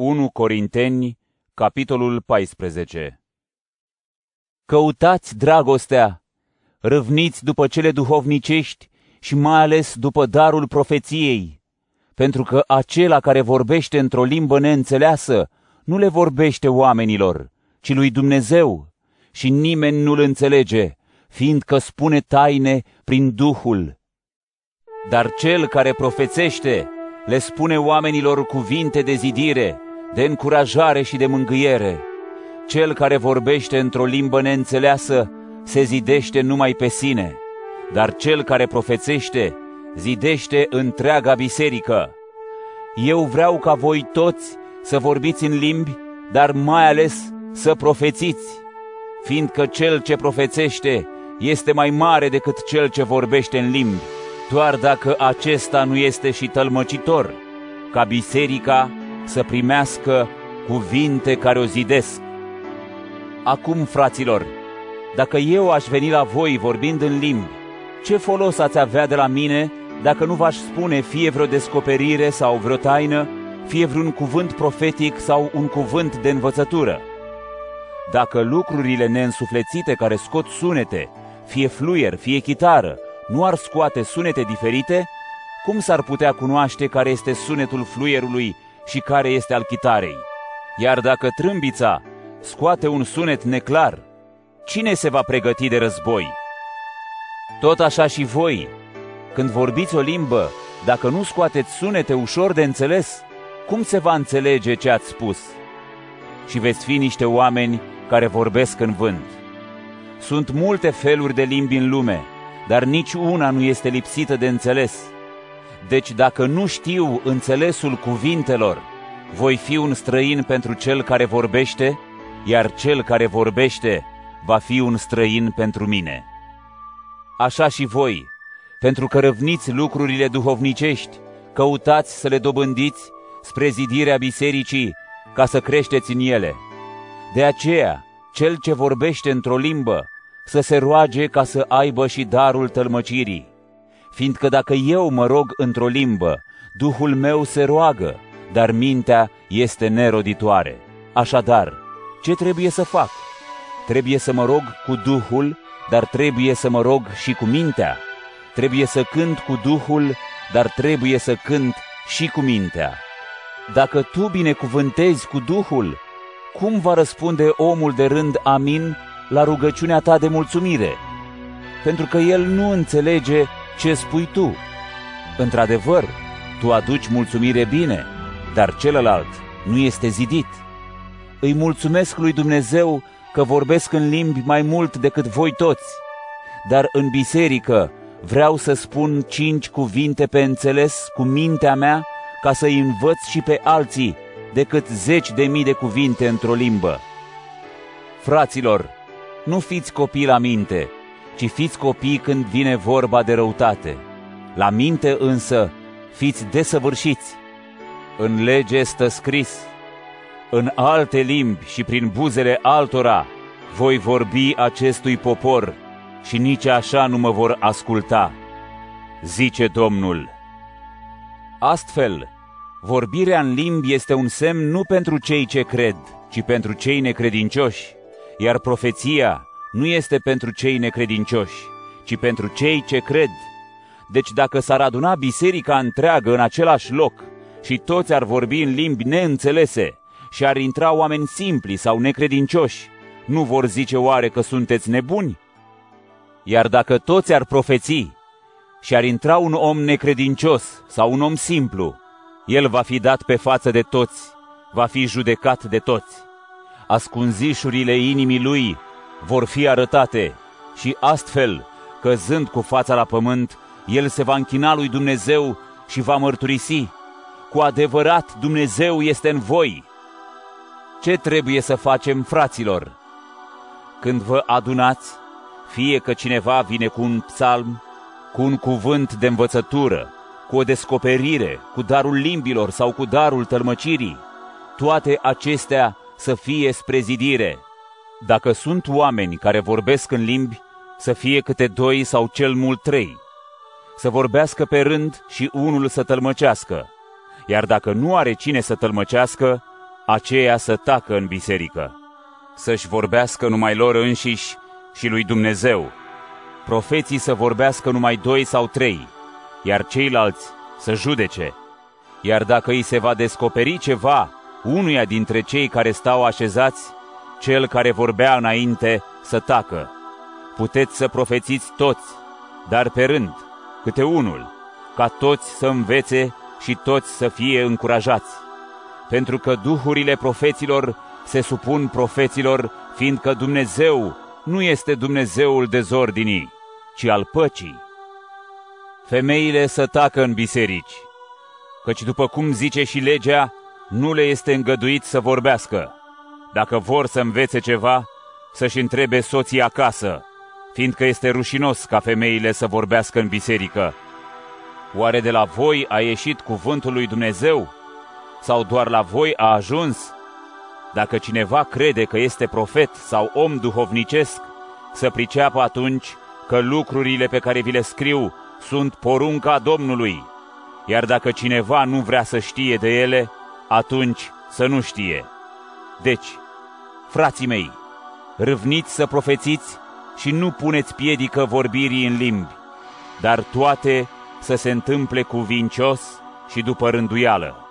1 Corinteni, capitolul 14 Căutați dragostea, râvniți după cele duhovnicești și mai ales după darul profeției, pentru că acela care vorbește într-o limbă neînțeleasă nu le vorbește oamenilor, ci lui Dumnezeu, și nimeni nu-l înțelege, fiindcă spune taine prin Duhul. Dar cel care profețește le spune oamenilor cuvinte de zidire, de încurajare și de mângâiere. Cel care vorbește într-o limbă neînțeleasă se zidește numai pe sine, dar cel care profețește zidește întreaga biserică. Eu vreau ca voi toți să vorbiți în limbi, dar mai ales să profețiți, fiindcă cel ce profețește este mai mare decât cel ce vorbește în limbi, doar dacă acesta nu este și tălmăcitor, ca biserica să primească cuvinte care o zidesc. Acum, fraților, dacă eu aș veni la voi vorbind în limbi, ce folos ați avea de la mine dacă nu v-aș spune fie vreo descoperire sau vreo taină, fie vreun cuvânt profetic sau un cuvânt de învățătură? Dacă lucrurile neînsuflețite care scot sunete, fie fluier, fie chitară, nu ar scoate sunete diferite, cum s-ar putea cunoaște care este sunetul fluierului și care este al chitarei? Iar dacă trâmbița scoate un sunet neclar, cine se va pregăti de război? Tot așa și voi, când vorbiți o limbă, dacă nu scoateți sunete ușor de înțeles, cum se va înțelege ce ați spus? Și veți fi niște oameni care vorbesc în vânt. Sunt multe feluri de limbi în lume, dar nici una nu este lipsită de înțeles. Deci dacă nu știu înțelesul cuvintelor, voi fi un străin pentru cel care vorbește, iar cel care vorbește va fi un străin pentru mine. Așa și voi, pentru că răvniți lucrurile duhovnicești, căutați să le dobândiți spre zidirea bisericii, ca să creșteți în ele. De aceea, cel ce vorbește într-o limbă, să se roage ca să aibă și darul tălmăcirii. Fiindcă dacă eu mă rog într-o limbă, Duhul meu se roagă, dar mintea este neroditoare. Așadar, ce trebuie să fac? Trebuie să mă rog cu Duhul, dar trebuie să mă rog și cu mintea. Trebuie să cânt cu Duhul, dar trebuie să cânt și cu mintea. Dacă tu binecuvântezi cu Duhul, cum va răspunde omul de rând amin la rugăciunea ta de mulțumire? Pentru că el nu înțelege ce spui tu. Într-adevăr, tu aduci mulțumire bine, dar celălalt nu este zidit. Îi mulțumesc lui Dumnezeu că vorbesc în limbi mai mult decât voi toți, dar în biserică vreau să spun cinci cuvinte pe înțeles cu mintea mea ca să-i învăț și pe alții decât zeci de mii de cuvinte într-o limbă. Fraților, nu fiți copii la minte, ci fiți copii când vine vorba de răutate. La minte însă fiți desăvârșiți. În lege stă scris, în alte limbi și prin buzele altora voi vorbi acestui popor și nici așa nu mă vor asculta, zice Domnul. Astfel, vorbirea în limbi este un semn nu pentru cei ce cred, ci pentru cei necredincioși, iar profeția nu este pentru cei necredincioși, ci pentru cei ce cred. Deci dacă s-ar aduna biserica întreagă în același loc și toți ar vorbi în limbi neînțelese și ar intra oameni simpli sau necredincioși, nu vor zice oare că sunteți nebuni? Iar dacă toți ar profeți și ar intra un om necredincios sau un om simplu, el va fi dat pe față de toți, va fi judecat de toți. Ascunzișurile inimii lui vor fi arătate și astfel, căzând cu fața la pământ, el se va închina lui Dumnezeu și va mărturisi, cu adevărat Dumnezeu este în voi. Ce trebuie să facem, fraților? Când vă adunați, fie că cineva vine cu un psalm, cu un cuvânt de învățătură, cu o descoperire, cu darul limbilor sau cu darul tălmăcirii, toate acestea să fie spre zidire. Dacă sunt oameni care vorbesc în limbi, să fie câte doi sau cel mult trei. Să vorbească pe rând și unul să tălmăcească. Iar dacă nu are cine să tălmăcească, aceia să tacă în biserică, să-și vorbească numai lor înșiși și lui Dumnezeu, profeții să vorbească numai doi sau trei, iar ceilalți să judece. Iar dacă îi se va descoperi ceva unuia dintre cei care stau așezați, cel care vorbea înainte să tacă. Puteți să profețiți toți, dar pe rând, câte unul, ca toți să învețe și toți să fie încurajați. Pentru că duhurile profeților se supun profeților, fiindcă Dumnezeu nu este Dumnezeul dezordinii, ci al păcii. Femeile să tacă în biserici, căci după cum zice și legea, nu le este îngăduit să vorbească. Dacă vor să învețe ceva, să-și întrebe soții acasă, fiindcă este rușinos ca femeile să vorbească în biserică. Oare de la voi a ieșit cuvântul lui Dumnezeu? Sau doar la voi a ajuns? Dacă cineva crede că este profet sau om duhovnicesc, să priceapă atunci că lucrurile pe care vi le scriu sunt porunca Domnului. Iar dacă cineva nu vrea să știe de ele, atunci să nu știe. Deci, frații mei, râvniți să profețiți și nu puneți piedică vorbirii în limbi, dar toate să se întâmple cu vincios și după rânduială